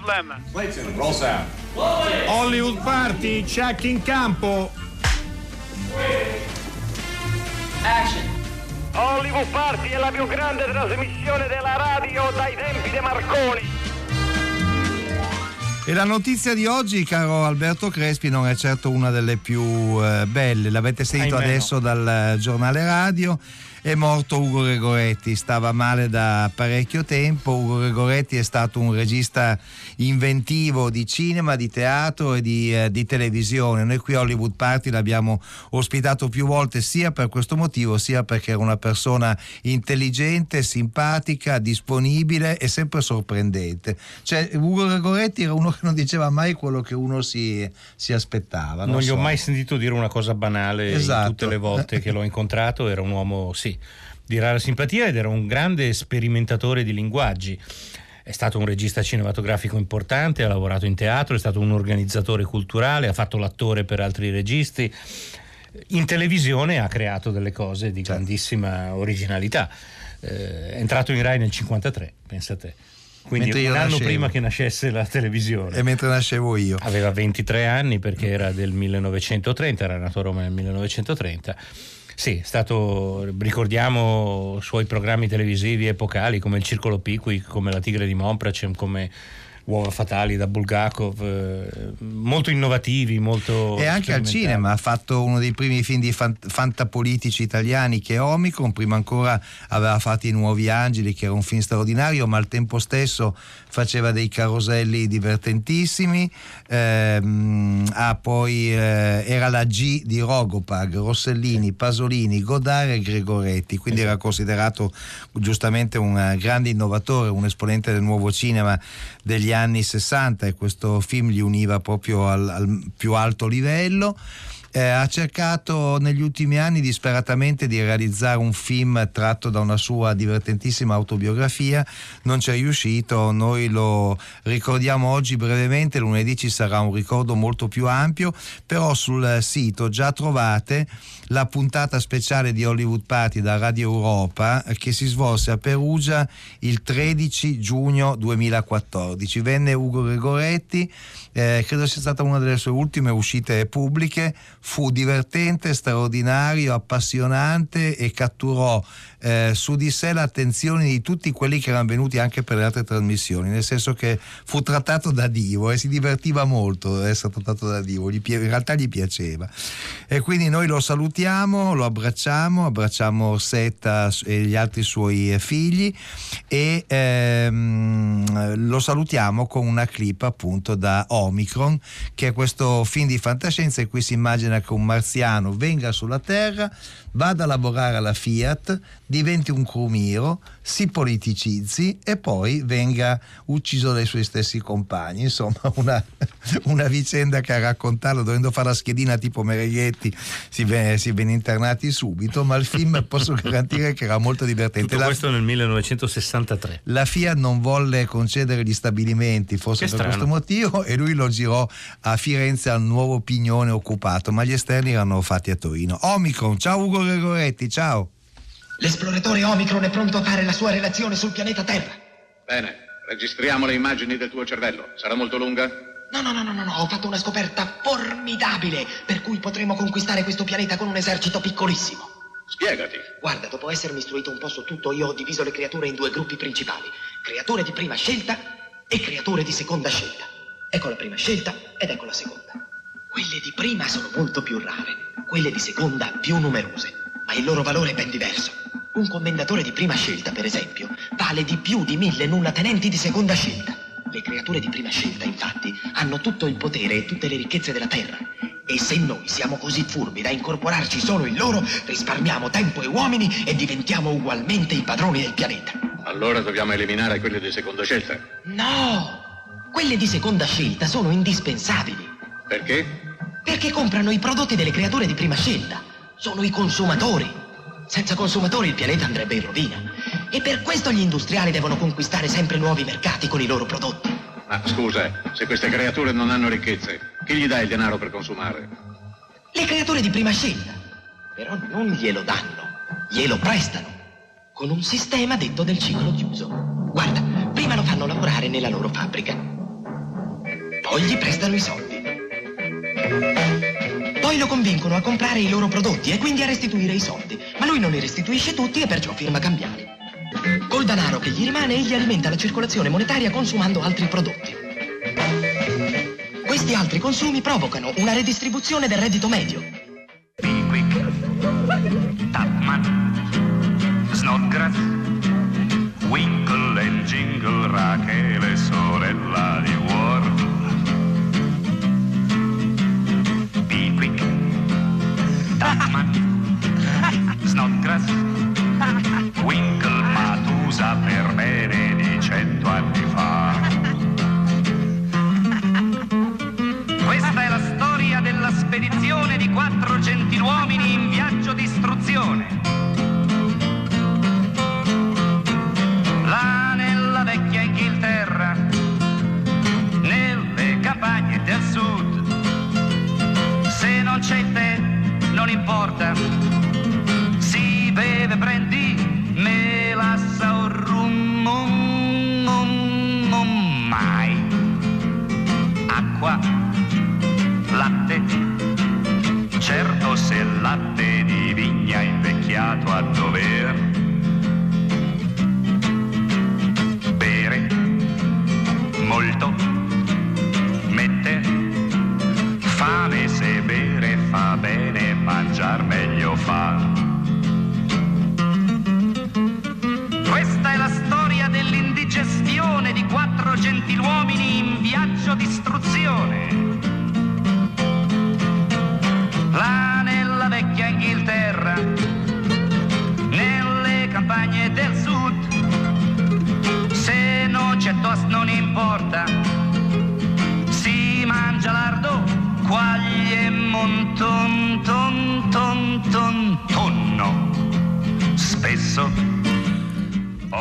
Problem. Clayton, roll sound. Hollywood Party, check in campo. Action. Hollywood Party è la più grande trasmissione della radio dai tempi di Marconi. E la notizia di oggi, caro Alberto Crespi, non è certo una delle più eh, belle, l'avete sentito adesso dal giornale radio. È morto Ugo Gregoretti, stava male da parecchio tempo. Ugo Gregoretti è stato un regista inventivo di cinema, di teatro e di, eh, di televisione. Noi qui a Hollywood Party l'abbiamo ospitato più volte sia per questo motivo, sia perché era una persona intelligente, simpatica, disponibile e sempre sorprendente. Cioè, Ugo Gregoretti era uno che non diceva mai quello che uno si, si aspettava. Non gli ho so. mai sentito dire una cosa banale Esatto. in tutte le volte che l'ho incontrato. Era un uomo, sì, di rara simpatia ed era un grande sperimentatore di linguaggi. È stato un regista cinematografico importante, ha lavorato in teatro, è stato un organizzatore culturale, ha fatto l'attore per altri registi. In televisione ha creato delle cose di Certo. grandissima originalità. Eh, è entrato in Rai nel 53, pensa te. Quindi Mentre un anno nascevo. prima che nascesse la televisione. E mentre nascevo io. Aveva 23 anni perché era del 1930, era nato a Roma nel 1930. Sì, stato, ricordiamo suoi programmi televisivi epocali come Il Circolo Piqui, come La Tigre di Monpracem, come Uova Fatali da Bulgakov, eh, molto innovativi, molto... E anche al cinema ha fatto uno dei primi film di fan- fantapolitici italiani che è Omicron, prima ancora aveva fatto I Nuovi Angeli che era un film straordinario ma al tempo stesso faceva dei caroselli divertentissimi, Ehm, ha poi, eh, era la G di Rogopag, Rossellini, Pasolini, Godard e Gregoretti, quindi era considerato giustamente un eh, grande innovatore, un esponente del nuovo cinema degli anni 60 e questo film gli univa proprio al, al più alto livello. Eh, ha cercato negli ultimi anni disperatamente di realizzare un film tratto da una sua divertentissima autobiografia, non ci è riuscito, noi lo ricordiamo oggi brevemente, lunedì ci sarà un ricordo molto più ampio, però sul sito già trovate la puntata speciale di Hollywood Party da Radio Europa eh, che si svolse a Perugia il 13 giugno 2014. Venne Ugo Gregoretti, eh, credo sia stata una delle sue ultime uscite pubbliche, fu divertente, straordinario, appassionante e catturò eh, su di sé l'attenzione di tutti quelli che erano venuti anche per le altre trasmissioni, nel senso che fu trattato da Dio e si divertiva molto essere trattato da Dio, gli in realtà gli piaceva. E quindi noi lo salutiamo, lo abbracciamo, abbracciamo Setta e gli altri suoi eh, figli e ehm, lo salutiamo con una clip appunto da Omicron, che è questo film di fantascienza in cui si immagina che un marziano venga sulla Terra, vada a lavorare alla Fiat, diventi un crumiro, si politicizzi e poi venga ucciso dai suoi stessi compagni. Insomma, una, una vicenda che a raccontarlo, dovendo fare la schedina tipo Mereghetti, si viene, si viene internati subito, ma il film posso garantire che era molto divertente. Tutto La- questo nel 1963. la Fiat non volle concedere gli stabilimenti, forse Che per strano. questo motivo, e lui lo girò a Firenze al nuovo Pignone occupato, ma gli esterni erano fatti a Torino. Omicron, ciao Ugo Gregoretti, ciao. L'esploratore Omicron è pronto a fare la sua relazione sul pianeta Terra. Bene, registriamo le immagini del tuo cervello. Sarà molto lunga? No, no, no, no, no, no, ho fatto una scoperta formidabile, per cui potremo conquistare questo pianeta con un esercito piccolissimo. Spiegati. Guarda, dopo essermi istruito un po' su tutto, io ho diviso le creature in due gruppi principali. Creature di prima scelta e creature di seconda scelta. Ecco la prima scelta ed ecco la seconda. Quelle di prima sono molto più rare, quelle di seconda più numerose, ma il loro valore è ben diverso. Un commendatore di prima scelta, per esempio, vale di più di mille nullatenenti di seconda scelta. Le creature di prima scelta, infatti, hanno tutto il potere e tutte le ricchezze della Terra. E se noi siamo così furbi da incorporarci solo in loro, risparmiamo tempo e uomini e diventiamo ugualmente i padroni del pianeta. Allora dobbiamo eliminare quelli di seconda scelta. No! Quelle di seconda scelta sono indispensabili. Perché? Perché comprano i prodotti delle creature di prima scelta. Sono i consumatori. Senza consumatori il pianeta andrebbe in rovina. E per questo gli industriali devono conquistare sempre nuovi mercati con i loro prodotti. Ma scusa, se queste creature non hanno ricchezze, chi gli dà il denaro per consumare? Le creature di prima scelta. Però non glielo danno, glielo prestano. Con un sistema detto del ciclo chiuso. Guarda, prima lo fanno fanno lavorare nella loro fabbrica. Poi gli prestano i soldi. Poi lo convincono a comprare i loro prodotti e quindi a restituire i soldi. Ma lui non li restituisce tutti e perciò firma cambiali. Col denaro che gli rimane egli alimenta la circolazione monetaria consumando altri prodotti. Questi altri consumi provocano una redistribuzione del reddito medio. D'istruzione. Là nella vecchia Inghilterra, nelle campagne del sud, se non c'è toast non importa, si mangia lardo, quaglie monton, ton, ton, ton, tonno. Spesso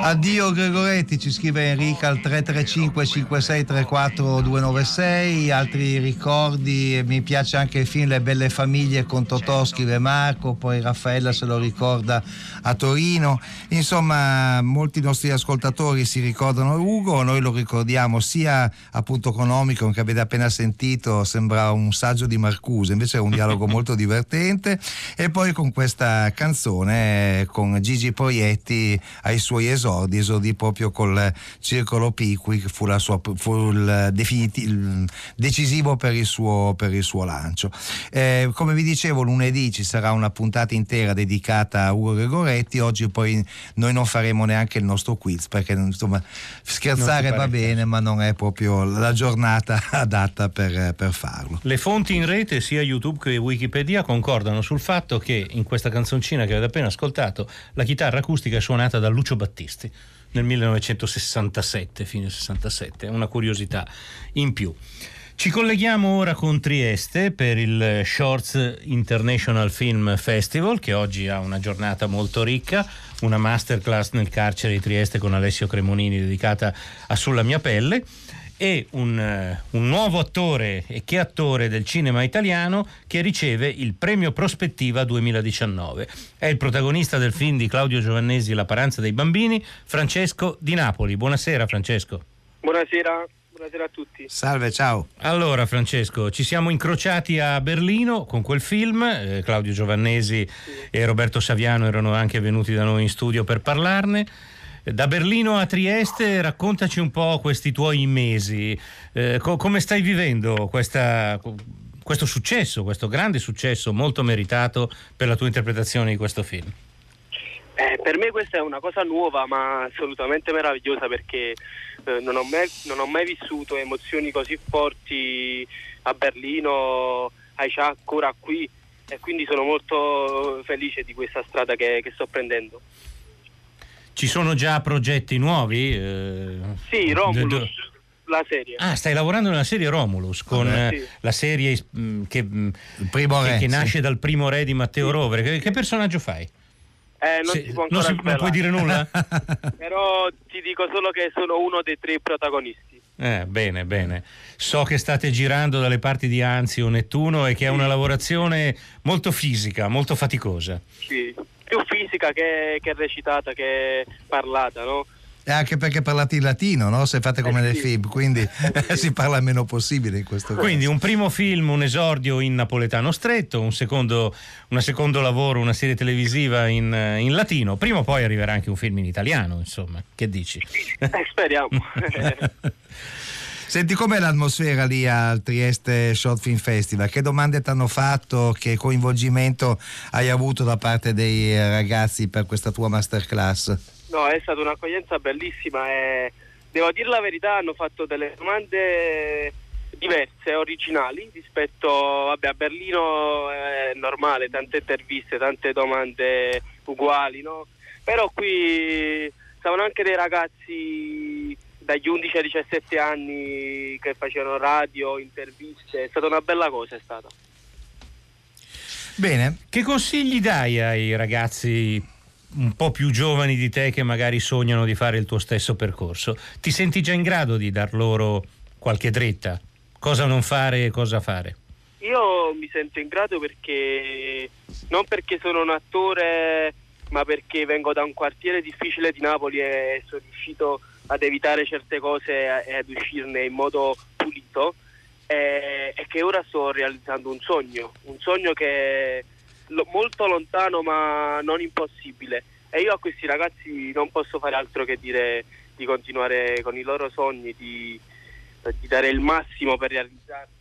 Addio Gregoretti, ci scrive Enrica al 335 5634 296, altri ricordi, mi piace anche il film Le belle famiglie con Totò, scrive Marco, poi Raffaella se lo ricorda a Torino, insomma molti nostri ascoltatori si ricordano Ugo, noi lo ricordiamo sia appunto economico che avete appena sentito, sembra un saggio di Marcuse, invece è un dialogo molto divertente. E poi con questa canzone con Gigi Proietti ai suoi esordi esordi, esordì proprio col Circolo Piqui, che fu, la sua, fu il, definiti- il decisivo per il suo, per il suo lancio. Eh, come vi dicevo, lunedì ci sarà una puntata intera dedicata a Ugo Gregoretti, oggi poi noi non faremo neanche il nostro quiz, perché insomma scherzare va bene, ma non è proprio la giornata adatta per, per farlo. Le fonti in rete, sia YouTube che Wikipedia, concordano sul fatto che in questa canzoncina che avete appena ascoltato, la chitarra acustica è suonata da Lucio Battisti nel 1967, fine 67, è una curiosità in più. Ci colleghiamo ora con Trieste per il Shorts International Film Festival che oggi ha una giornata molto ricca, una masterclass nel carcere di Trieste con Alessio Cremonini dedicata a Sulla mia pelle e un, uh, un, nuovo attore e che attore del cinema italiano che riceve il premio Prospettiva 2019. È il protagonista del film di Claudio Giovannesi La paranza dei bambini, Francesco Di Napoli. Buonasera Francesco. Buonasera. Buonasera a tutti. Salve, ciao. Allora, Francesco, ci siamo incrociati a Berlino con quel film. Eh, Claudio Giovannesi sì. e Roberto Saviano erano anche venuti da noi in studio per parlarne. Da Berlino a Trieste, raccontaci un po' questi tuoi mesi. Eh, co- come stai vivendo questa, questo successo, questo grande successo molto meritato per la tua interpretazione di questo film? Eh, per me questa è una cosa nuova ma assolutamente meravigliosa perché eh, non, ho mai, non, ho mai, vissuto emozioni così forti a Berlino, ai già ancora qui e quindi sono molto felice di questa strada che, che sto prendendo. Ci sono già progetti nuovi? Eh, sì, Romulus. La serie. Ah, stai lavorando nella serie Romulus con Vabbè, sì. la serie che, che, re, che sì. nasce dal primo re di Matteo Sì. Rovere. Che, che personaggio fai? Eh, non Se- si può non, si- non puoi dire nulla? Però ti dico solo che sono uno dei tre protagonisti. Eh, bene, bene. So che state girando dalle parti di Anzi o Nettuno e che è una lavorazione molto fisica, molto faticosa. Sì. Più fisica che, che recitata, che parlata, no? E anche perché parlate in latino, no? Se fate come Eh, nel sì. film, quindi si parla il meno possibile in questo caso. Quindi un primo film, un esordio in napoletano stretto, un secondo, un secondo lavoro, una serie televisiva in, in latino, prima o poi arriverà anche un film in italiano, insomma, che dici? Eh, speriamo. Senti, com'è l'atmosfera lì al Trieste Short Film Festival? Che domande ti hanno fatto? Che coinvolgimento hai avuto da parte dei eh, ragazzi per questa tua masterclass? No, è stata un'accoglienza bellissima e devo dire la verità, hanno fatto delle domande diverse, originali rispetto vabbè, a Berlino è normale, tante interviste, tante domande uguali, no? Però qui stavano anche dei ragazzi dagli 11 ai 17 anni che facevano radio, interviste, è stata una bella cosa, è stata. Bene, Che consigli dai ai ragazzi un po' più giovani di te che magari sognano di fare il tuo stesso percorso? Ti senti già in grado di dar loro qualche dritta? Cosa non fare e cosa fare? Io mi sento in grado perché non perché sono un attore, ma perché vengo da un quartiere difficile di Napoli e sono riuscito ad evitare certe cose e ad uscirne in modo pulito e, e che ora sto realizzando un sogno, un sogno che è molto lontano ma non impossibile e io a questi ragazzi non posso fare altro che dire di continuare con i loro sogni, di, di dare il massimo per realizzarli.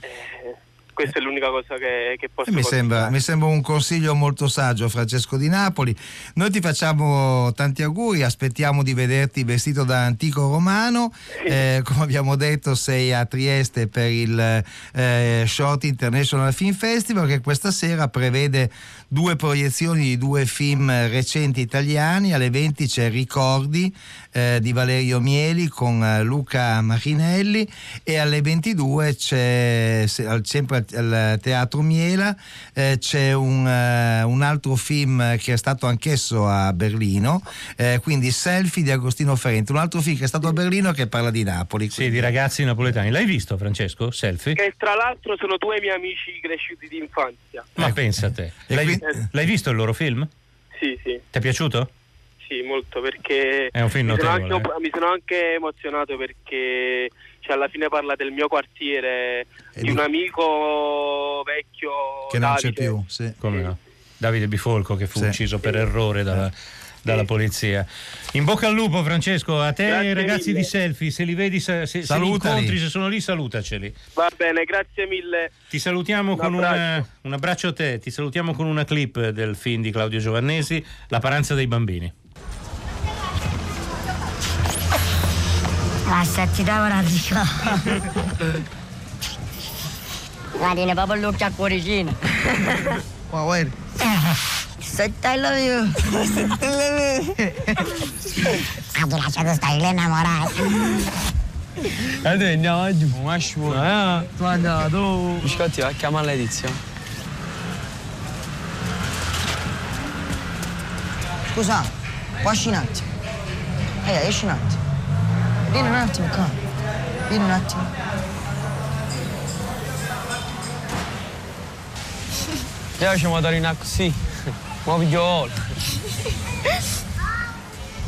Eh, questa è l'unica cosa che, che posso mi sembra, mi sembra un consiglio molto saggio, Francesco di Napoli. Noi ti facciamo tanti auguri, aspettiamo di vederti vestito da antico romano. Eh, come abbiamo detto, sei a Trieste per il eh, Short International Film Festival che questa sera prevede due proiezioni di due film recenti italiani. Alle 20 c'è Ricordi eh, di Valerio Mieli con eh, Luca Marinelli e alle 22 c'è se- al- sempre al, al Teatro Miela eh, c'è un, eh, un altro film che è stato anch'esso a Berlino, eh, quindi Selfie di Agostino Ferrente, un altro film che è stato a Berlino che parla di Napoli. Sì, di ragazzi napoletani. L'hai visto, Francesco? Selfie? Che tra l'altro sono due miei amici cresciuti di infanzia. Ma pensa a te. L'hai, quindi- l'hai visto il loro film? Sì, sì, Ti è piaciuto? Sì, molto perché È un film mi, sono anche, eh. mi sono anche emozionato perché cioè, alla fine parla del mio quartiere, E di un amico vecchio Che non c'è Davide. più. sì. Come no? Davide Bifolco che fu Sì. ucciso per errore dalla, dalla polizia. In bocca al lupo, Francesco. A te Grazie i ragazzi mille. di selfie, se li vedi, se, se, se li incontri, se sono lì, salutaceli. Va bene, grazie mille. Ti salutiamo Un con abbraccio. una, un abbraccio a te, ti salutiamo con una clip del film di Claudio Giovannesi, La paranza dei bambini. Lasciati da ora dico. Guardi, proprio l'occhio a cuoricino. Ma guarda, Se te lo io. Ah, ti lascio stare innamorato. Allora andiamo giù. Ma scuola. Eh, tu andato. Biscotti, va a chiamare Letizia. Scusa, puoi esci un attimo? Ehi, esci un attimo. Vieni un attimo qua. Vieni un attimo. Io ci vado in così. Ma figliolo.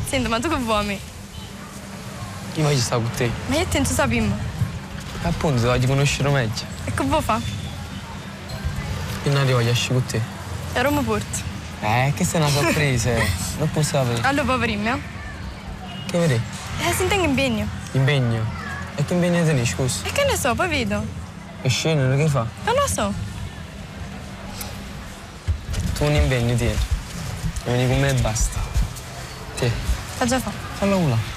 Senti, ma tu che vuoi? Io voglio stare con te. Ma io tento sappiamo. E appunto, ti voglio conoscere meglio. E che vuoi fare? Io non ti voglio uscire con te. E Roma porti. Eh, questa è una sorpresa. Non posso sapere. Allora, poverino, eh? Che vedi? Eh, si intende impegno. Impegno. E che impegno tendi, scusa? E che ne so, poi vedo. E scendere, che fa? Non lo so. Tu un impegno tieni. Vieni con me e basta. Ti. Sta già fa. Fallo là.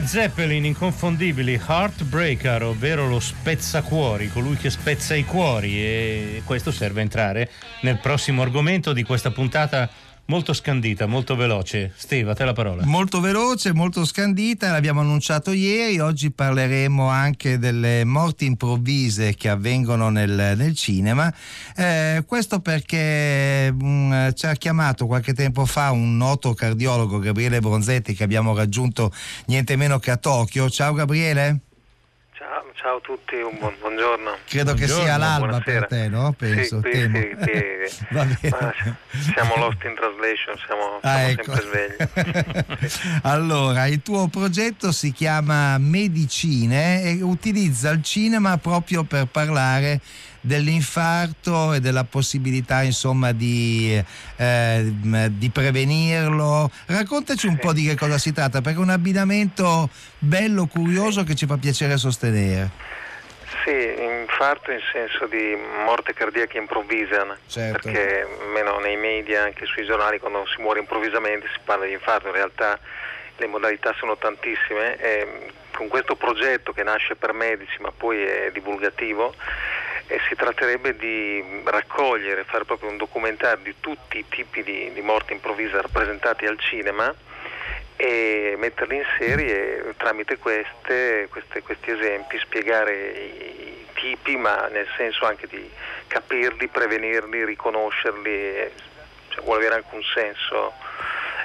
Led Zeppelin inconfondibili, Heartbreaker, ovvero lo spezzacuori, colui che spezza i cuori e questo serve a entrare nel prossimo argomento di questa puntata molto scandita, molto veloce. Steve, a te la parola. Molto veloce, molto scandita, l'abbiamo annunciato ieri, oggi parleremo anche delle morti improvvise che avvengono nel, nel cinema. Eh, questo perché mh, ci ha chiamato qualche tempo fa un noto cardiologo, Gabriele Bronzetti, che abbiamo raggiunto niente meno che a Tokyo. Ciao Gabriele. Ciao, a tutti, un buon, buongiorno. Credo che Buongiorno, sia l'alba buonasera. per te, no? Penso, sì, sì, sì. Va bene. Siamo lost in translation, siamo, Ah, siamo ecco. sempre svegli. Allora, il tuo progetto si chiama Medicine e utilizza il cinema proprio per parlare dell'infarto e della possibilità insomma di, eh, di prevenirlo. Raccontaci un po' di che cosa si tratta, perché è un abbinamento bello, curioso che ci fa piacere sostenere. Sì, infarto in senso di morte cardiaca improvvisa, Certo. perché almeno nei media, anche sui giornali, quando si muore improvvisamente si parla di infarto, in realtà le modalità sono tantissime e con questo progetto che nasce per medici ma poi è divulgativo eh, si tratterebbe di raccogliere, fare proprio un documentario di tutti i tipi di, di morte improvvisa rappresentati al cinema e metterli in serie e tramite queste, queste- questi esempi spiegare i, tipi ma nel senso anche di capirli, prevenirli, riconoscerli, cioè, vuole avere anche un senso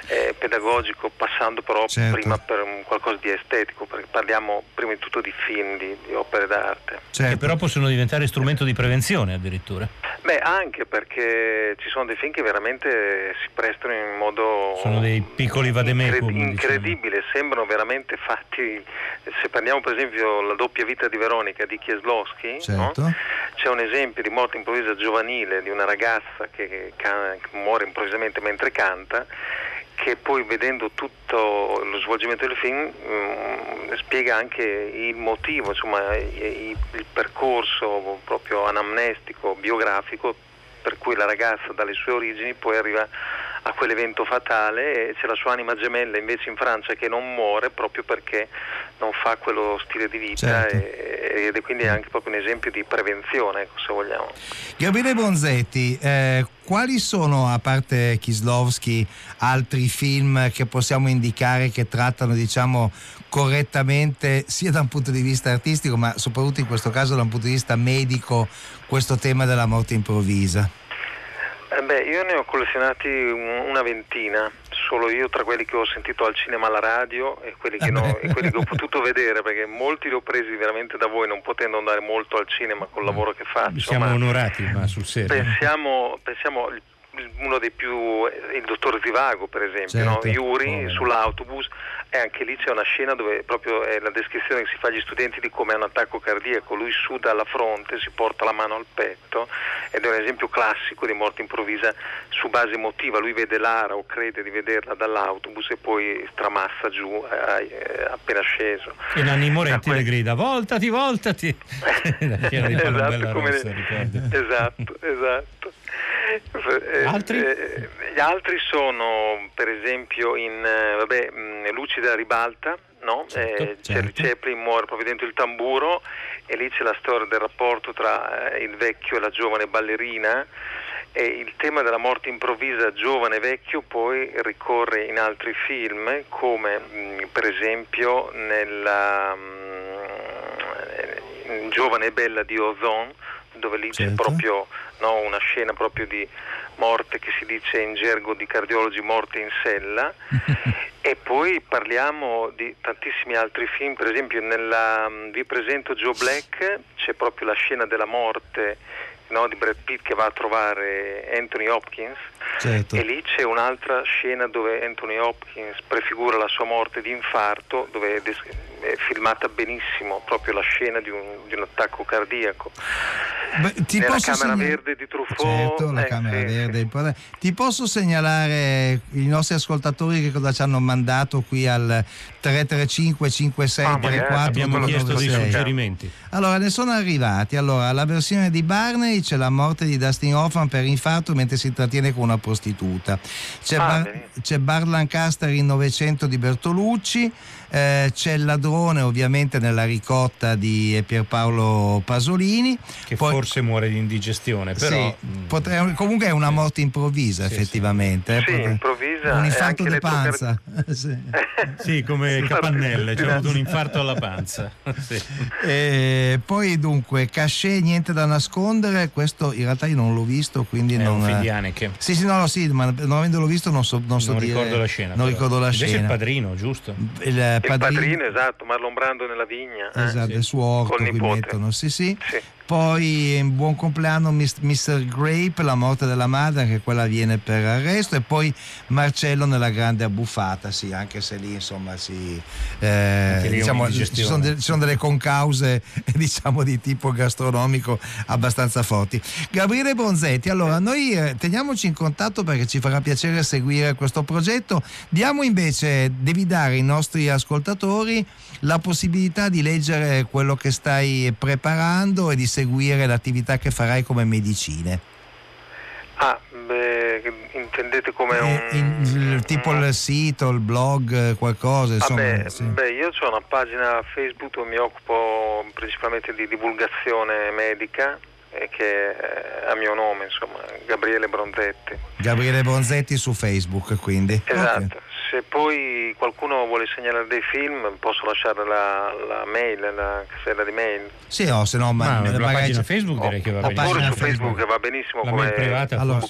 eh, pedagogico passando però Certo. prima per un qualcosa di estetico perché parliamo prima di tutto di film, di, di opere d'arte. Che però possono diventare strumento di prevenzione addirittura. Beh, anche perché ci sono dei film che veramente si prestano in modo Sono dei piccoli vademecum. incred- diciamo. incredibile, sembrano veramente fatti. Se prendiamo per esempio la doppia vita di Veronica di Kieslowski, no? Certo. c'è un esempio di morte improvvisa giovanile di una ragazza che, che ca- che muore improvvisamente mentre canta che poi vedendo tutto lo svolgimento del film mm, spiega anche il motivo, insomma i- i- il percorso proprio anamnestico, biografico per cui la ragazza dalle sue origini poi arriva a quell'evento fatale e c'è la sua anima gemella invece in Francia che non muore proprio perché non fa quello stile di vita Certo. e- ed è quindi anche proprio un esempio di prevenzione, ecco, se vogliamo. Gabriele Bonzetti, eh, quali sono, a parte Kislovski, altri film che possiamo indicare che trattano, diciamo, correttamente, sia da un punto di vista artistico, ma soprattutto in questo caso da un punto di vista medico, questo tema della morte improvvisa? Eh beh, io ne ho collezionati un- una ventina, solo io tra quelli che ho sentito al cinema alla radio e quelli che, no- e quelli che ho potuto vedere, perché molti li ho presi veramente da voi, non potendo andare molto al cinema col lavoro che faccio. Siamo ma onorati, ma sul serio. pensiamo, pensiamo uno dei più, il dottor Zivago per esempio, no? Certo. Yuri sull'autobus e anche lì c'è una scena dove proprio è la descrizione che si fa agli studenti di come è un attacco cardiaco, lui suda alla fronte, si porta la mano al petto ed è un esempio classico di morte improvvisa su base emotiva, lui vede Lara o crede di vederla dall'autobus e poi stramassa giù eh, eh, appena sceso. E Nanni Moretti que- le grida, voltati, voltati. Esatto, come Rossa, esatto, esatto. Eh, Altri? eh, gli altri sono per esempio in eh, vabbè, Luci della ribalta, no? Certo, Eh, certo. Chaplin muore proprio dentro il tamburo e lì c'è la storia del rapporto tra eh, il vecchio e la giovane ballerina e il tema della morte improvvisa giovane e vecchio poi ricorre in altri film come mh, per esempio nella mh, in Giovane e Bella di Ozon dove lì c'è Certo. proprio no, una scena proprio di morte che si dice in gergo di cardiologi morte in sella e poi parliamo di tantissimi altri film, per esempio nella, vi presento Joe Black, c'è proprio la scena della morte no, di Brad Pitt che va a trovare Anthony Hopkins Certo. e lì c'è un'altra scena dove Anthony Hopkins prefigura la sua morte di infarto, dove è, filmata benissimo proprio la scena di un, di un attacco cardiaco. Beh, ti Nella posso Camera segna- Verde di Truffaut, Certo, la eh, Camera sì, Verde. importante. Ti posso segnalare i nostri ascoltatori che cosa ci hanno mandato qui al 335 56 Ah, magari, 34 Abbiamo chiesto dei 96. suggerimenti. Allora, ne sono arrivati. Allora, la versione di Barney c'è la morte di Dustin Hoffman per infarto mentre si intrattiene con una prostituta. C'è, Ah, Bar- c'è Bart Lancaster in 900 di Bertolucci. Eh, c'è il ladrone ovviamente nella ricotta di Pierpaolo Pasolini. Che forse muore di indigestione, però... Sì, potre- comunque è una morte improvvisa effettivamente. eh, Sì, improvvisa. Un e infarto di panza. sì. Sì, come Capannelle, c'è avuto un infarto alla panza. Sì. E poi dunque, Cachet, niente da nascondere, questo in realtà io non l'ho visto, quindi È non... un film di Haneke. Sì, sì, no, no, sì, ma non avendolo visto non so, non so non dire- ricordo la scena. Non però. ricordo la Invece scena. il padrino, giusto? Il Il padrino- padrino, esatto, Marlon Brando nella vigna. eh. Esatto, il suo orto qui mettono, sì sì. Poi buon compleanno Mr. Grape, la morte della madre, che quella viene per arresto, e poi Marcello nella grande abbuffata, sì, anche se lì insomma si, eh, diciamo, ci, sono de- ci sono delle concause diciamo di tipo gastronomico abbastanza forti. Gabriele Bronzetti, allora noi eh, teniamoci in contatto perché ci farà piacere seguire questo progetto. Diamo invece, devi dare ai nostri ascoltatori la possibilità di leggere quello che stai preparando e di seguire l'attività che farai come medicine. Ah, beh, intendete come un... Eh, in- il- tipo il sito, il blog, eh, qualcosa, insomma. Vabbè, sì. beh, io ho una pagina Facebook dove mi occupo principalmente di divulgazione medica e che è a mio nome, insomma, Gabriele Bronzetti. Gabriele Bronzetti su Facebook, quindi. Esatto, Ok. Se poi qualcuno vuole segnalare dei film posso lasciare la, la mail, la casella di mail. Sì, no, se no, ma, Ma la magari pagina Facebook direi che va benissimo. Oppure pagina su Facebook va benissimo La come mail privata Allora.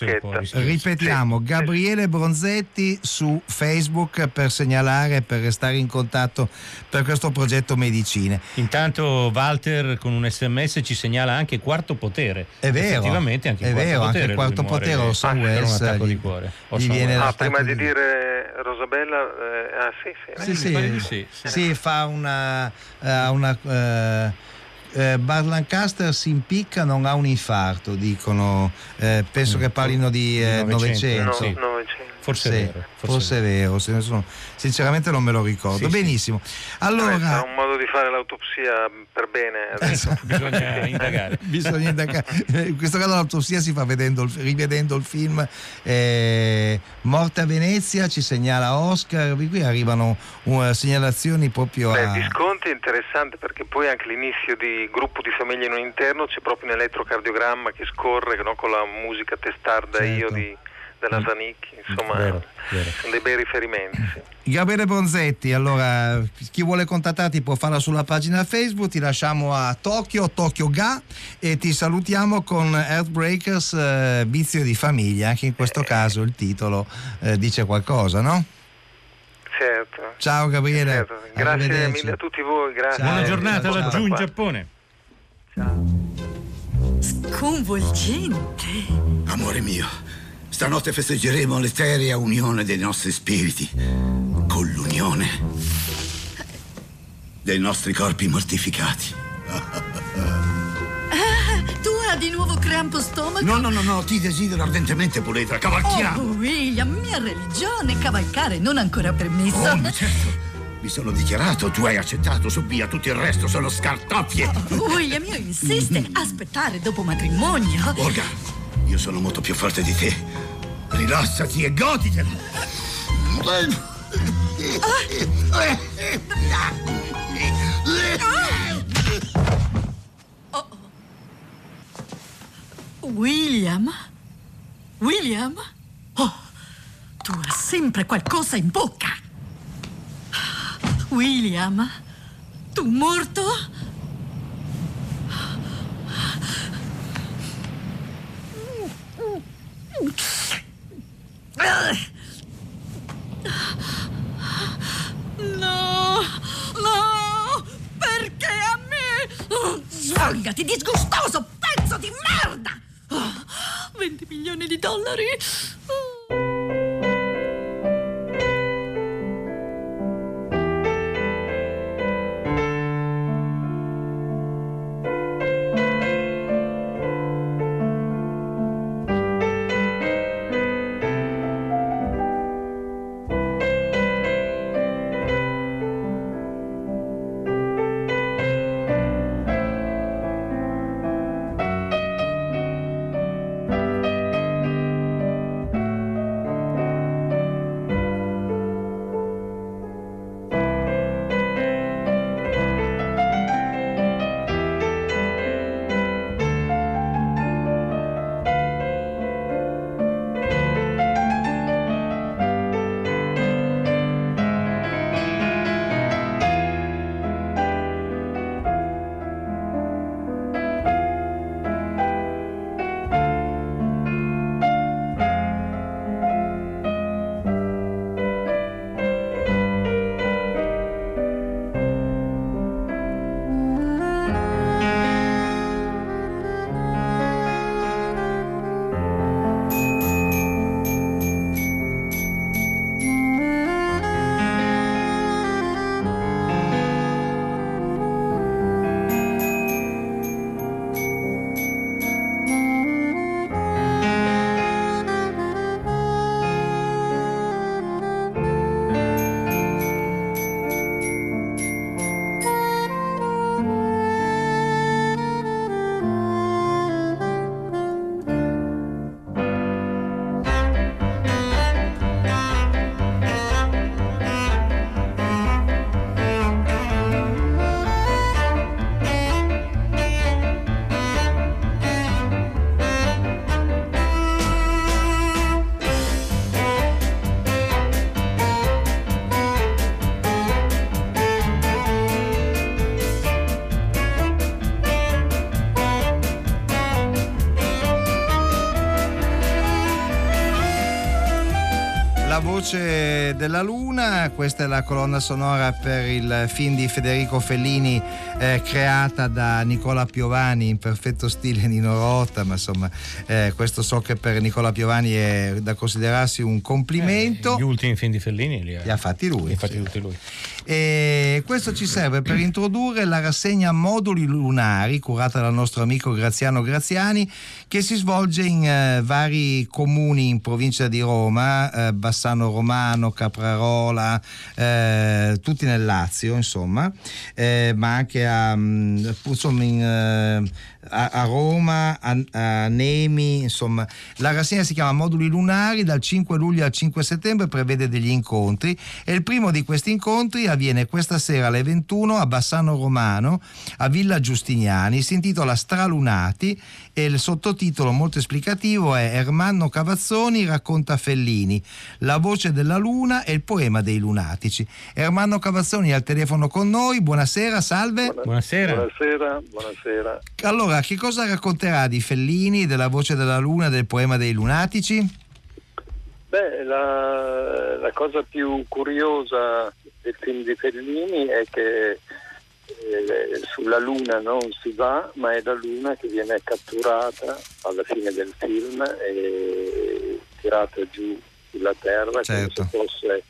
Ripetiamo, Gabriele Bronzetti su Facebook per segnalare, per restare in contatto per questo progetto Medicine. Intanto Walter con un sms ci segnala anche quarto potere. È vero, Effettivamente anche è il quarto vero, potere. anche il quarto potere per Welles, un attacco gli- di cuore. gli viene. Ah, prima di di- dire Rosabella, eh, ah sì, sì. Sì, sì, sì, sì. sì, fa una, eh, una eh, eh, Bud Lancaster si impicca, non ha un infarto, dicono. Eh, penso che parlino di eh, Novecento, 900. sì. Novecento. Forse Sì, è vero. forse, è vero, se ne sono- sinceramente non me lo ricordo. Sì. Benissimo. Vabbè, Allora, sarà un modo di fare l'autopsia per bene. adesso. Esatto. Bisogna indagare. Bisogna indagare. In questo caso l'autopsia si fa vedendo il- rivedendo il film eh, Morte a Venezia, ci segnala Oscar, qui arrivano uh, segnalazioni proprio Beh, a... Visconti è interessante perché poi anche l'inizio di gruppo di famiglia non interno c'è proprio un elettrocardiogramma che scorre no, con la musica testarda Certo. io di, della Zanicchi, insomma Vero, vero. sono dei bei riferimenti. sì. Gabriele Bonzetti, allora chi vuole contattarti può farlo sulla pagina Facebook, ti lasciamo a Tokyo, Tokyo Ga e ti salutiamo con Earthbreakers eh, Vizio di famiglia, anche in questo caso il titolo eh, dice qualcosa, no? Certo. Ciao Gabriele. certo. Grazie mille a tutti voi, grazie. Ciao. Buona giornata ciao, laggiù in. Giappone. Sconvolgente. Amore mio, stanotte festeggeremo l'eterea unione dei nostri spiriti con l'unione dei nostri corpi mortificati. Ah, tu hai di nuovo crampo stomaco? No, no, no, no, ti desidero ardentemente, Puletra, cavalchiamo! Oh, William, mia religione, cavalcare non ancora permesso. Oh, ma certo, mi sono dichiarato, tu hai accettato, su via, tutto il resto sono scartoffie. William, io insiste, aspettare dopo matrimonio. Olga, io sono molto più forte di te. Rilassati e goditela. William? William? Oh, tu hai sempre qualcosa in bocca. William? Tu morto? No, no, perché a me? Sfogati, disgustoso pezzo di merda! 20 milioni di dollari? La voce della luna, questa è la colonna sonora per il film di Federico Fellini eh, creata da Nicola Piovani in perfetto stile Nino Rota, ma insomma eh, questo so che per Nicola Piovani è da considerarsi un complimento. Eh, gli ultimi film di Fellini li ha, li ha fatti lui. Li ha fatti tutti lui. E questo ci serve per introdurre la rassegna Moduli Lunari curata dal nostro amico Graziano Graziani che si svolge in eh, vari comuni in provincia di Roma, eh, Bassano Romano, Caprarola, eh, tutti nel Lazio insomma, eh, ma anche a, mm, insomma, in, eh, a, a, Roma, a, a, Nemi, insomma. La rassegna si chiama Moduli Lunari, dal 5 luglio al 5 settembre prevede degli incontri e il primo di questi incontri avviene questa sera alle 21 a Bassano Romano, a Villa Giustiniani, si intitola Stralunati e il sottotitolo molto esplicativo è Ermanno Cavazzoni racconta Fellini, la voce della luna e il poema dei lunatici. Ermanno Cavazzoni al telefono con noi, buonasera, salve. Buonasera. Buonasera, buonasera. Allora, che cosa racconterà di Fellini, della voce della luna, del poema dei lunatici? Beh, la, la cosa più curiosa del film di Fellini è che eh, sulla Luna non si va, ma è la Luna che viene catturata alla fine del film e tirata giù sulla Terra certo. come se fosse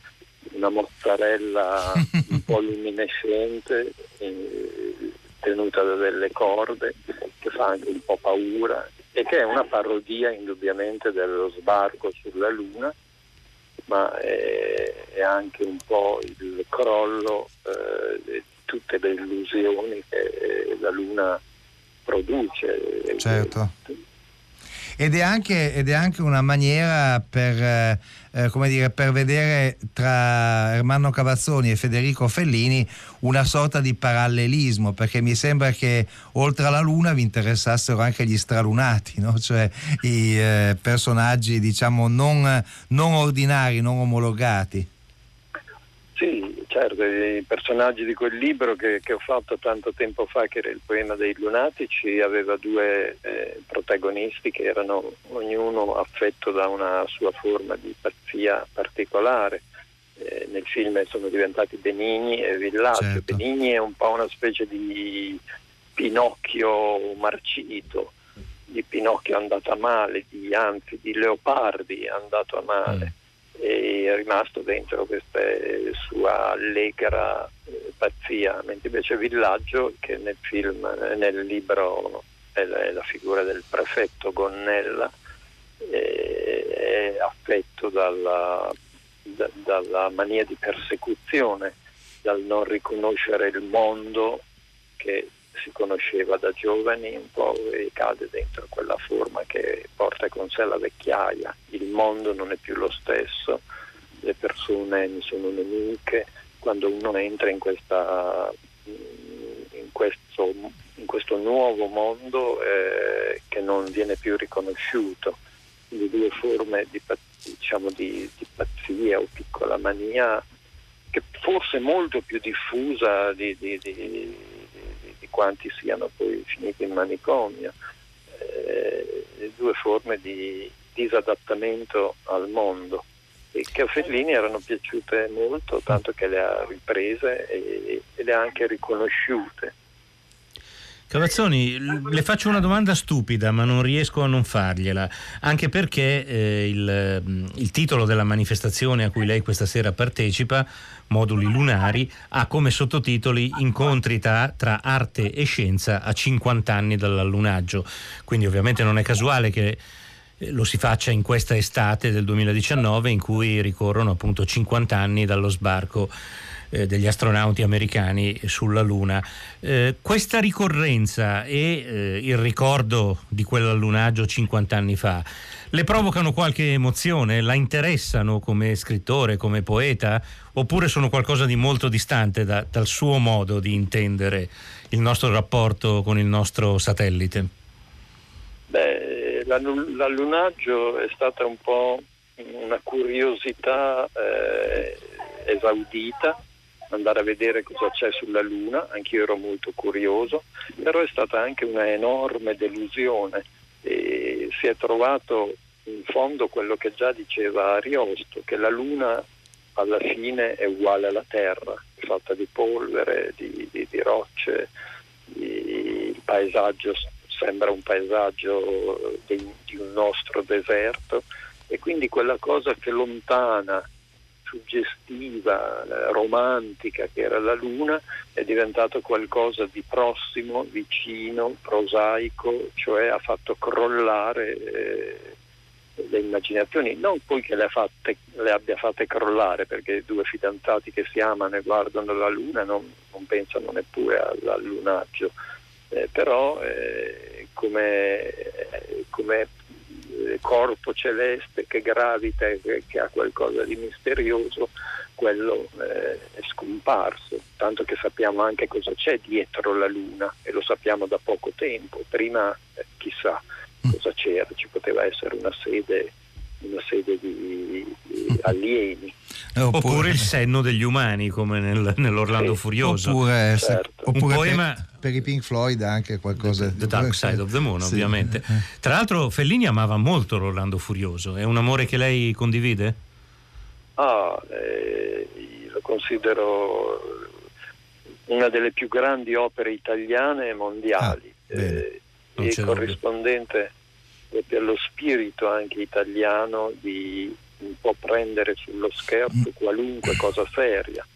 una mozzarella un po' luminescente eh, tenuta da delle corde che fa anche un po' paura e che è una parodia indubbiamente dello sbarco sulla Luna ma è, è anche un po' il crollo eh, tutte le illusioni che la Luna produce. Certo. Ed è, anche, ed è anche una maniera per, eh, come dire, per vedere tra Ermanno Cavazzoni e Federico Fellini una sorta di parallelismo, perché mi sembra che oltre alla Luna vi interessassero anche gli stralunati, no? cioè i eh, personaggi diciamo non, non ordinari, non omologati. Sì, certo, i personaggi di quel libro che, che, ho fatto tanto tempo fa, che era il poema dei lunatici, aveva due eh, protagonisti che erano ognuno affetto da una sua forma di pazzia particolare. Eh, nel film sono diventati Benigni e Villaggio. Certo. Benigni è un po' una specie di Pinocchio marcito, di Pinocchio andato a male, di, anzi di Leopardi andato a male. Mm e è rimasto dentro questa sua allegra eh, pazzia, mentre invece Villaggio, che nel film, nel libro è la, è la figura del prefetto Gonnella, è affetto dalla, da, dalla mania di persecuzione, dal non riconoscere il mondo che si conosceva da giovani un po' e cade dentro quella forma che porta con sé la vecchiaia. Il mondo non è più lo stesso, le persone mi sono nemiche. Quando uno entra in, questa, in, questo, in questo, nuovo mondo eh, che non viene più riconosciuto, le due forme di, diciamo, di, di pazzia o piccola mania che forse è molto più diffusa di, di, di, quanti siano poi finiti in manicomio, eh, due forme di disadattamento al mondo e che a Fellini erano piaciute molto, tanto che le ha riprese e, e le ha anche riconosciute. Cavazzoni, le faccio una domanda stupida, ma non riesco a non fargliela, anche perché eh, il, il, titolo della manifestazione a cui lei questa sera partecipa, Moduli Lunari, ha come sottotitoli Incontri tra, tra arte e scienza a 50 anni dall'allunaggio. Quindi ovviamente non è casuale che lo si faccia in questa estate del 2019 in cui ricorrono appunto 50 anni dallo sbarco eh, degli astronauti americani sulla Luna. Eh, questa ricorrenza e eh, il ricordo di quell'allunaggio 50 anni fa le provocano qualche emozione? La interessano come scrittore, come poeta? Oppure sono qualcosa di molto distante da, dal suo modo di intendere il nostro rapporto con il nostro satellite? Beh, l'allunaggio è stata un po' una curiosità eh, esaudita andare a vedere cosa c'è sulla Luna, anch'io ero molto curioso, però è stata anche una enorme delusione. E si è trovato in fondo quello che già diceva Ariosto, che la Luna alla fine è uguale alla Terra, è fatta di polvere, di, di, di rocce, di, il paesaggio sembra un paesaggio di, di un nostro deserto e quindi quella cosa che lontana suggestiva, eh, romantica che era la Luna è diventato qualcosa di prossimo, vicino, prosaico, cioè ha fatto crollare eh, le immaginazioni, non poi che le, fatte, le, abbia fatte crollare, perché due fidanzati che si amano e guardano la Luna non, non pensano neppure all'allunaggio, eh, però eh, come, come corpo celeste che gravita e che ha qualcosa di misterioso, quello eh, è scomparso, tanto che sappiamo anche cosa c'è dietro la Luna e lo sappiamo da poco tempo, prima eh, chissà cosa c'era, ci poteva essere una sede, una sede di, di alieni. Eh, oppure, oppure, il senno degli umani come nel, nell'Orlando sì, Furioso oppure, certo. oppure un poema per, per, i Pink Floyd anche qualcosa The, the Dark Side of the Moon sì. ovviamente eh. tra l'altro Fellini amava molto l'Orlando Furioso è un amore che lei condivide? Ah, eh, lo considero una delle più grandi opere italiane e mondiali ah, eh, e corrispondente proprio allo spirito anche italiano di un po' prendere sullo scherzo qualunque cosa seria.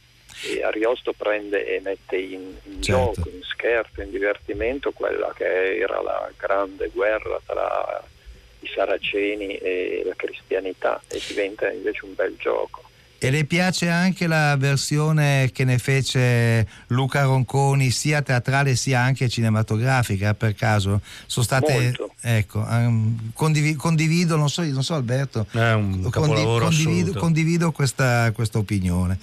E Ariosto prende e mette in, in certo. gioco, in scherzo, in divertimento quella che era la grande guerra tra i saraceni e la cristianità e diventa invece un bel gioco. E le piace anche la versione che ne fece Luca Ronconi, sia teatrale sia anche cinematografica, per caso? Sono state. Molto. Ecco, um, condiv- condivido, non so, non so Alberto, è un capolavoro condivido, condivido questa, questa, opinione.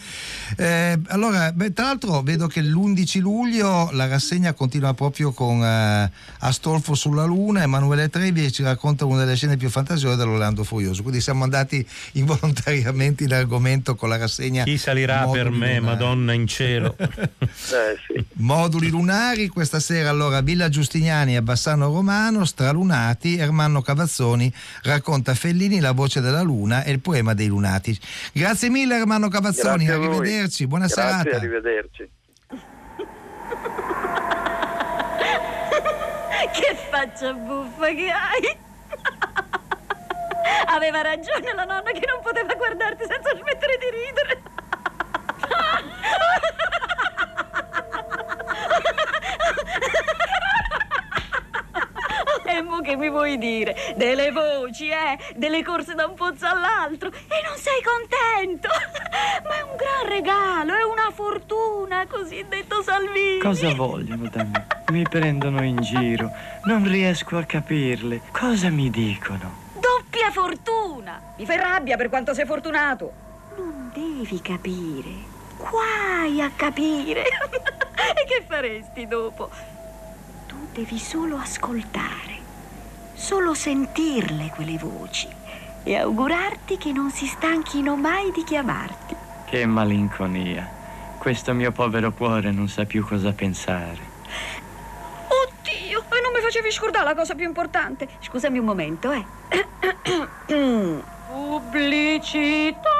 Eh, allora, beh, tra l'altro vedo che l'11 luglio la rassegna continua proprio con uh, Astolfo sulla Luna, Emanuele Trevi ci racconta una delle scene più fantasiose dell'Orlando Furioso, quindi siamo andati involontariamente in argomento momento con la rassegna. Chi salirà per me, lunari. Madonna in cielo? eh, sì. Moduli lunari, questa sera allora Villa Giustiniani a Bassano Romano, Stralunati, Ermanno Cavazzoni racconta Fellini la voce della luna e il poema dei lunati. Grazie mille Ermanno Cavazzoni, arrivederci, buona Grazie, serata. Arrivederci. che faccia buffa che hai! Aveva ragione la nonna che non poteva guardarti senza smettere di ridere. E mo che mi vuoi dire? Delle voci, eh? Delle corse da un pozzo all'altro e non sei contento? Ma è un gran regalo, è una fortuna, cosiddetto Salvini. Cosa vogliono da me? Mi prendono in giro, non riesco a capirle. Cosa mi dicono? Doppia fortuna. Mi fai rabbia per quanto sei fortunato. Non devi capire. Guai a capire. e che faresti dopo? Tu devi solo ascoltare, solo sentirle quelle voci e augurarti che non si stanchino mai di chiamarti. Che malinconia. Questo mio povero cuore non sa più cosa pensare. Oddio, e non mi facevi scordare la cosa più importante. Scusami un momento, eh. Pubblicità.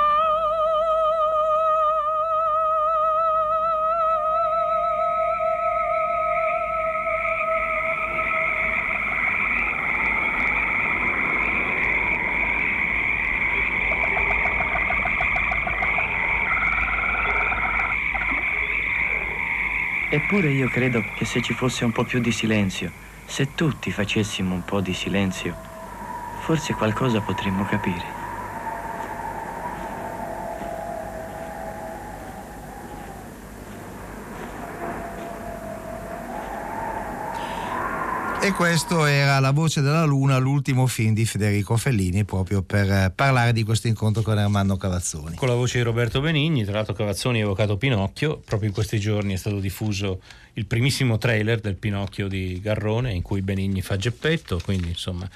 Eppure io credo che se ci fosse un po' più di silenzio, se tutti facessimo un po' di silenzio, forse qualcosa potremmo capire. E questo era La voce della luna, l'ultimo film di Federico Fellini, proprio per eh, parlare di questo incontro con Armando Cavazzoni. Con la voce di Roberto Benigni, tra l'altro Cavazzoni ha evocato Pinocchio, proprio in questi giorni è stato diffuso il primissimo trailer del Pinocchio di Garrone in cui Benigni fa Geppetto, quindi insomma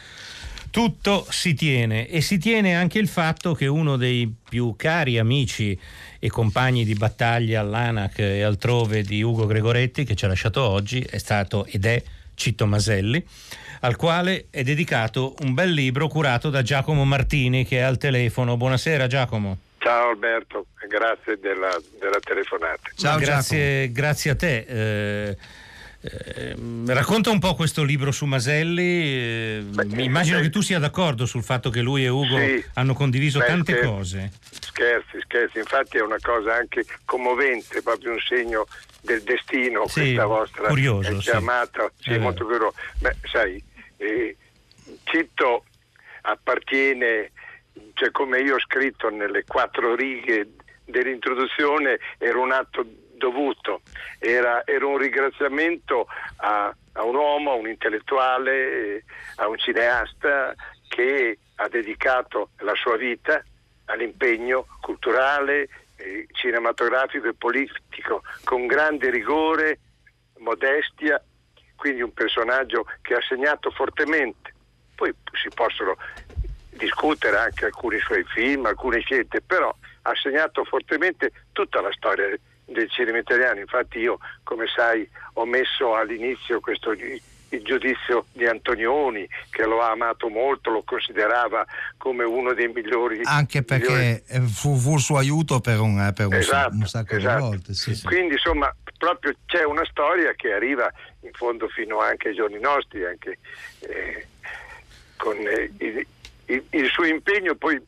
tutto si tiene e si tiene anche il fatto che uno dei più cari amici e compagni di battaglia all'ANAC e altrove di Ugo Gregoretti che ci ha lasciato oggi è stato ed è Citto Maselli, al quale è dedicato un bel libro curato da Giacomo Martini che è al telefono. Buonasera Giacomo. Ciao Alberto, grazie della, della telefonata. Ma grazie, grazie a te. Eh, eh, racconta un po' questo libro su Maselli. eh, immagino che tu sia d'accordo sul fatto che lui e Ugo Sì. hanno condiviso Beh, tante scherzi. cose. Scherzi, scherzi, infatti è una cosa anche commovente, proprio un segno del destino Sì, questa vostra curioso, eh, sì. chiamata, sì, È molto curioso. Beh, sai, eh, Citto appartiene, cioè come io ho scritto nelle quattro righe dell'introduzione, era un atto dovuto, era, era un ringraziamento a, a un uomo, a un intellettuale, eh, a un cineasta che ha dedicato la sua vita all'impegno culturale, eh, cinematografico e politico con grande rigore, modestia, quindi un personaggio che ha segnato fortemente. Poi si possono discutere anche alcuni suoi film, alcune scelte, però ha segnato fortemente tutta la storia del cinema italiano. Infatti io, come sai, ho messo all'inizio questo il giudizio di Antonioni, che lo ha amato molto, lo considerava come uno dei migliori. Anche migliori- perché eh, fu, fu il suo aiuto per un, per un, Esatto, un sacco esatto. di volte. Sì, sì. Quindi insomma proprio c'è una storia che arriva in fondo fino anche ai giorni nostri, anche eh, con eh, il, il- il suo impegno poi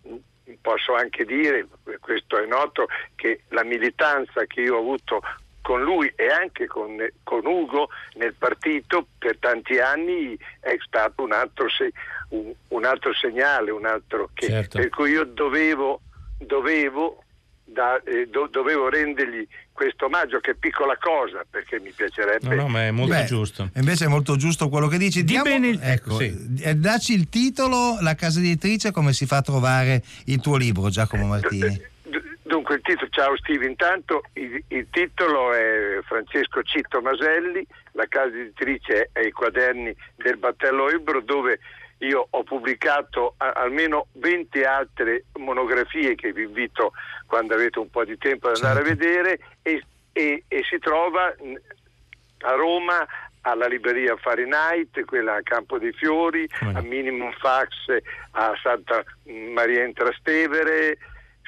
posso anche dire, questo è noto, che la militanza che io ho avuto con lui e anche con, con Ugo nel partito per tanti anni è stato un altro, se- un- un altro segnale, un altro che, Certo. per cui io dovevo, dovevo, da- eh, do- dovevo rendergli questo omaggio, che è piccola cosa, perché mi piacerebbe... No, no, ma è molto Beh, giusto. Invece è molto giusto quello che dici. Diamo- ecco, eh, dacci il titolo, la casa editrice, come si fa a trovare il tuo libro, Giacomo Martini. Dunque il titolo, ciao Steve, intanto il, il titolo è Francesco Citto Maselli, la casa editrice è i quaderni del Battello Ebro dove io ho pubblicato a- almeno 20 altre monografie che vi invito quando avete un po' di tempo ad andare a vedere e, e- e si trova a Roma alla libreria Fahrenheit, quella a Campo dei Fiori, a Minimum Fax a Santa Maria in Trastevere,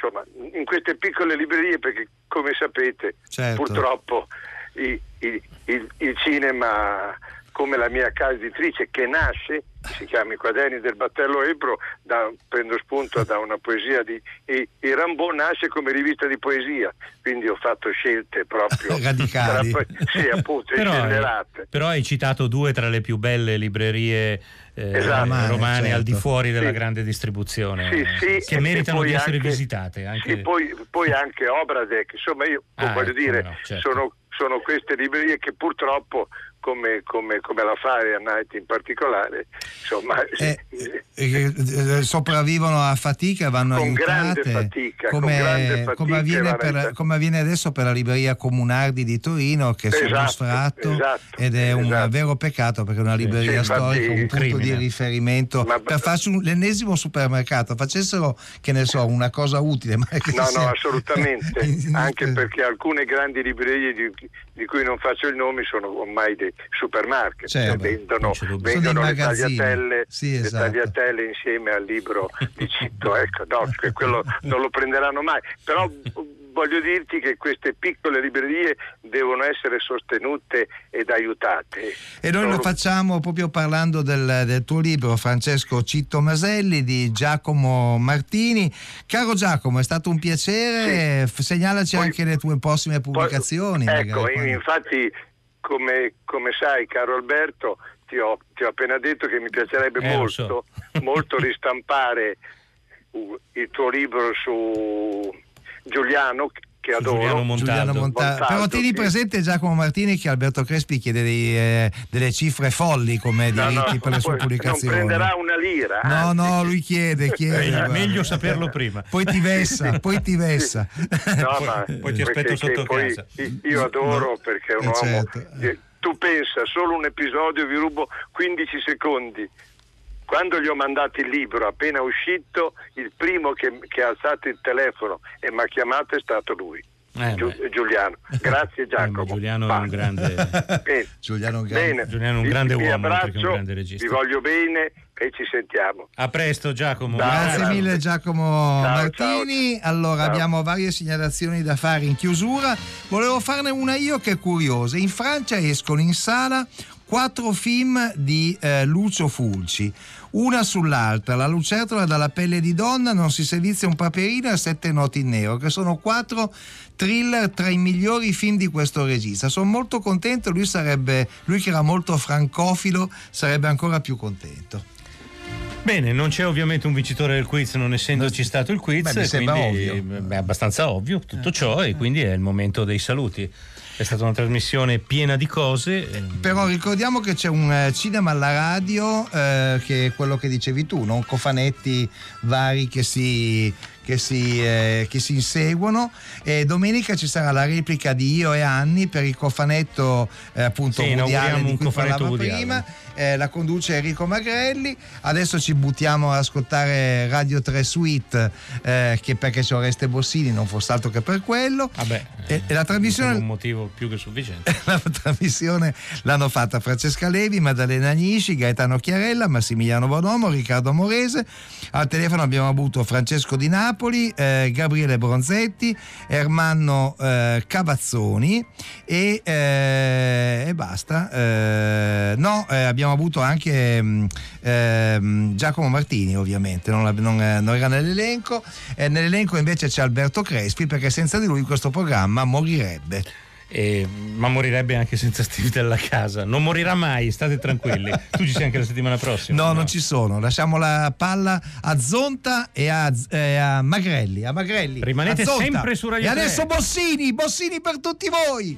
insomma in queste piccole librerie perché come sapete Certo. purtroppo i- i- il, il cinema come la mia casa editrice che nasce, si chiama I quaderni del Battello Ebro, da- prendo spunto da una poesia di I, i Rambaud, nasce come rivista di poesia, quindi ho fatto scelte proprio Radicali. tra- sì, appunto, Però, scellerate. però hai citato due tra le più belle librerie eh, Esatto. romane, Romane, al di certo. fuori della Sì. grande distribuzione, Sì, sì, che e- meritano e di essere anche- visitate. Anche... Sì, poi, poi anche Obradec, insomma io Ah, voglio ecco, dire, no, certo. sono, sono queste librerie che purtroppo, come, come, come la Fahrenheit in particolare, insomma, Eh, eh, eh, sopravvivono a fatica, vanno Con aiutate. grande fatica, con come, grande fatica come avviene per- come avviene adesso per la libreria Comunardi di Torino, che è Esatto, sfratto esatto, ed è un esatto. vero peccato perché è una libreria Sì, storica, un punto crimine. di riferimento per farsi un- l'ennesimo supermercato. Facessero, che ne so, una cosa utile. Ma No, no, assolutamente, anche perché alcune grandi librerie di, di cui non faccio il nome sono ormai dei supermarket, Certo, cioè vendono, Sono vendono dei le tagliatelle, Sì, le esatto. tagliatelle insieme al libro di Citto, ecco, no, che quello non lo prenderanno mai, però voglio dirti che queste piccole librerie devono essere sostenute ed aiutate. E noi lo facciamo proprio parlando del, del tuo libro, Francesco Citto Maselli, di Giacomo Martini. Caro Giacomo, è stato un piacere, F- segnalaci anche le tue prossime pubblicazioni. Ecco, magari, infatti, come, come sai, caro Alberto, ti ho, ti ho appena detto che mi piacerebbe Eh, molto, molto ristampare il tuo libro su Giuliano, che adoro. Giuliano Montaldo. Giuliano Monta- Montaldo, Però tieni sì. presente Giacomo Martini che Alberto Crespi chiede dei, eh, delle cifre folli come No, diritti no, per le sue pubblicazioni. Non prenderà una lira. No, anzi. no, lui chiede, chiede. Meglio, guarda. meglio saperlo prima. Poi ti vessa, poi ti vessa. No, ma poi ti aspetto sotto poi casa. Io adoro perché è un Eh, uomo. certo. eh, Tu pensa, solo un episodio vi rubo 15 secondi. Quando gli ho mandato il libro, appena uscito, il primo che, che ha alzato il telefono e mi ha chiamato è stato lui. Eh, Giu- Giuliano. Grazie Giacomo. Giuliano è un grande, Bene. Giuliano Bene. Giuliano è un Vi- grande vi uomo, oltre che un abbraccio, grande regista. Vi voglio bene e ci sentiamo. A presto Giacomo. Grazie Ciao. mille Giacomo Ciao, Martini. Allora Ciao. abbiamo varie segnalazioni da fare in chiusura. Volevo farne una io che è curiosa. In Francia escono in sala quattro film di eh, Lucio Fulci. Una sull'altra, La lucertola dalla pelle di donna, Non si servizia un paperino e Sette noti in nero, che sono quattro thriller tra i migliori film di questo regista. Sono molto contento, lui sarebbe, lui che era molto francofilo, sarebbe ancora più contento. Bene, non c'è ovviamente un vincitore del quiz, non essendoci stato il quiz, Beh, mi sembra ovvio. è abbastanza ovvio tutto ciò e quindi è il momento dei saluti. È stata una trasmissione piena di cose. eh, Però ricordiamo che c'è un eh, cinema alla radio eh, che è quello che dicevi tu, non cofanetti vari che si, che si, eh, che si inseguono e domenica ci sarà la replica di Io e Anni per il cofanetto eh, appunto Sì, Allen di cui parlavo prima. Eh, la conduce Enrico Magrelli. Adesso ci buttiamo ad ascoltare Radio 3 Suite eh, che perché c'è Oreste Bossini, non fosse altro che per quello. Vabbè, E- e la trasmissione è un motivo più che sufficiente. la trasmissione l'hanno fatta Francesca Levi, Maddalena Agnisci, Gaetano Chiarella, Massimiliano Bonomo, Riccardo Morese. Al telefono abbiamo avuto Francesco Di Napoli, eh, Gabriele Bronzetti, Ermanno eh, Cavazzoni e, eh, e basta. Eh, no, eh, abbiamo avuto anche mm, ehm, Giacomo Martini, ovviamente, non, non, non era nell'elenco. Nell'elenco invece c'è Alberto Crespi perché senza di lui questo programma morirebbe. E- ma morirebbe anche senza Steve della casa. Non morirà mai, state tranquilli. tu ci sei anche la settimana prossima. No, non ci sono. Lasciamo la palla a Zonta e a, e a Magrelli. A Magrelli. Rimanete a sempre su Radio E 3. adesso Bossini, Bossini per tutti voi.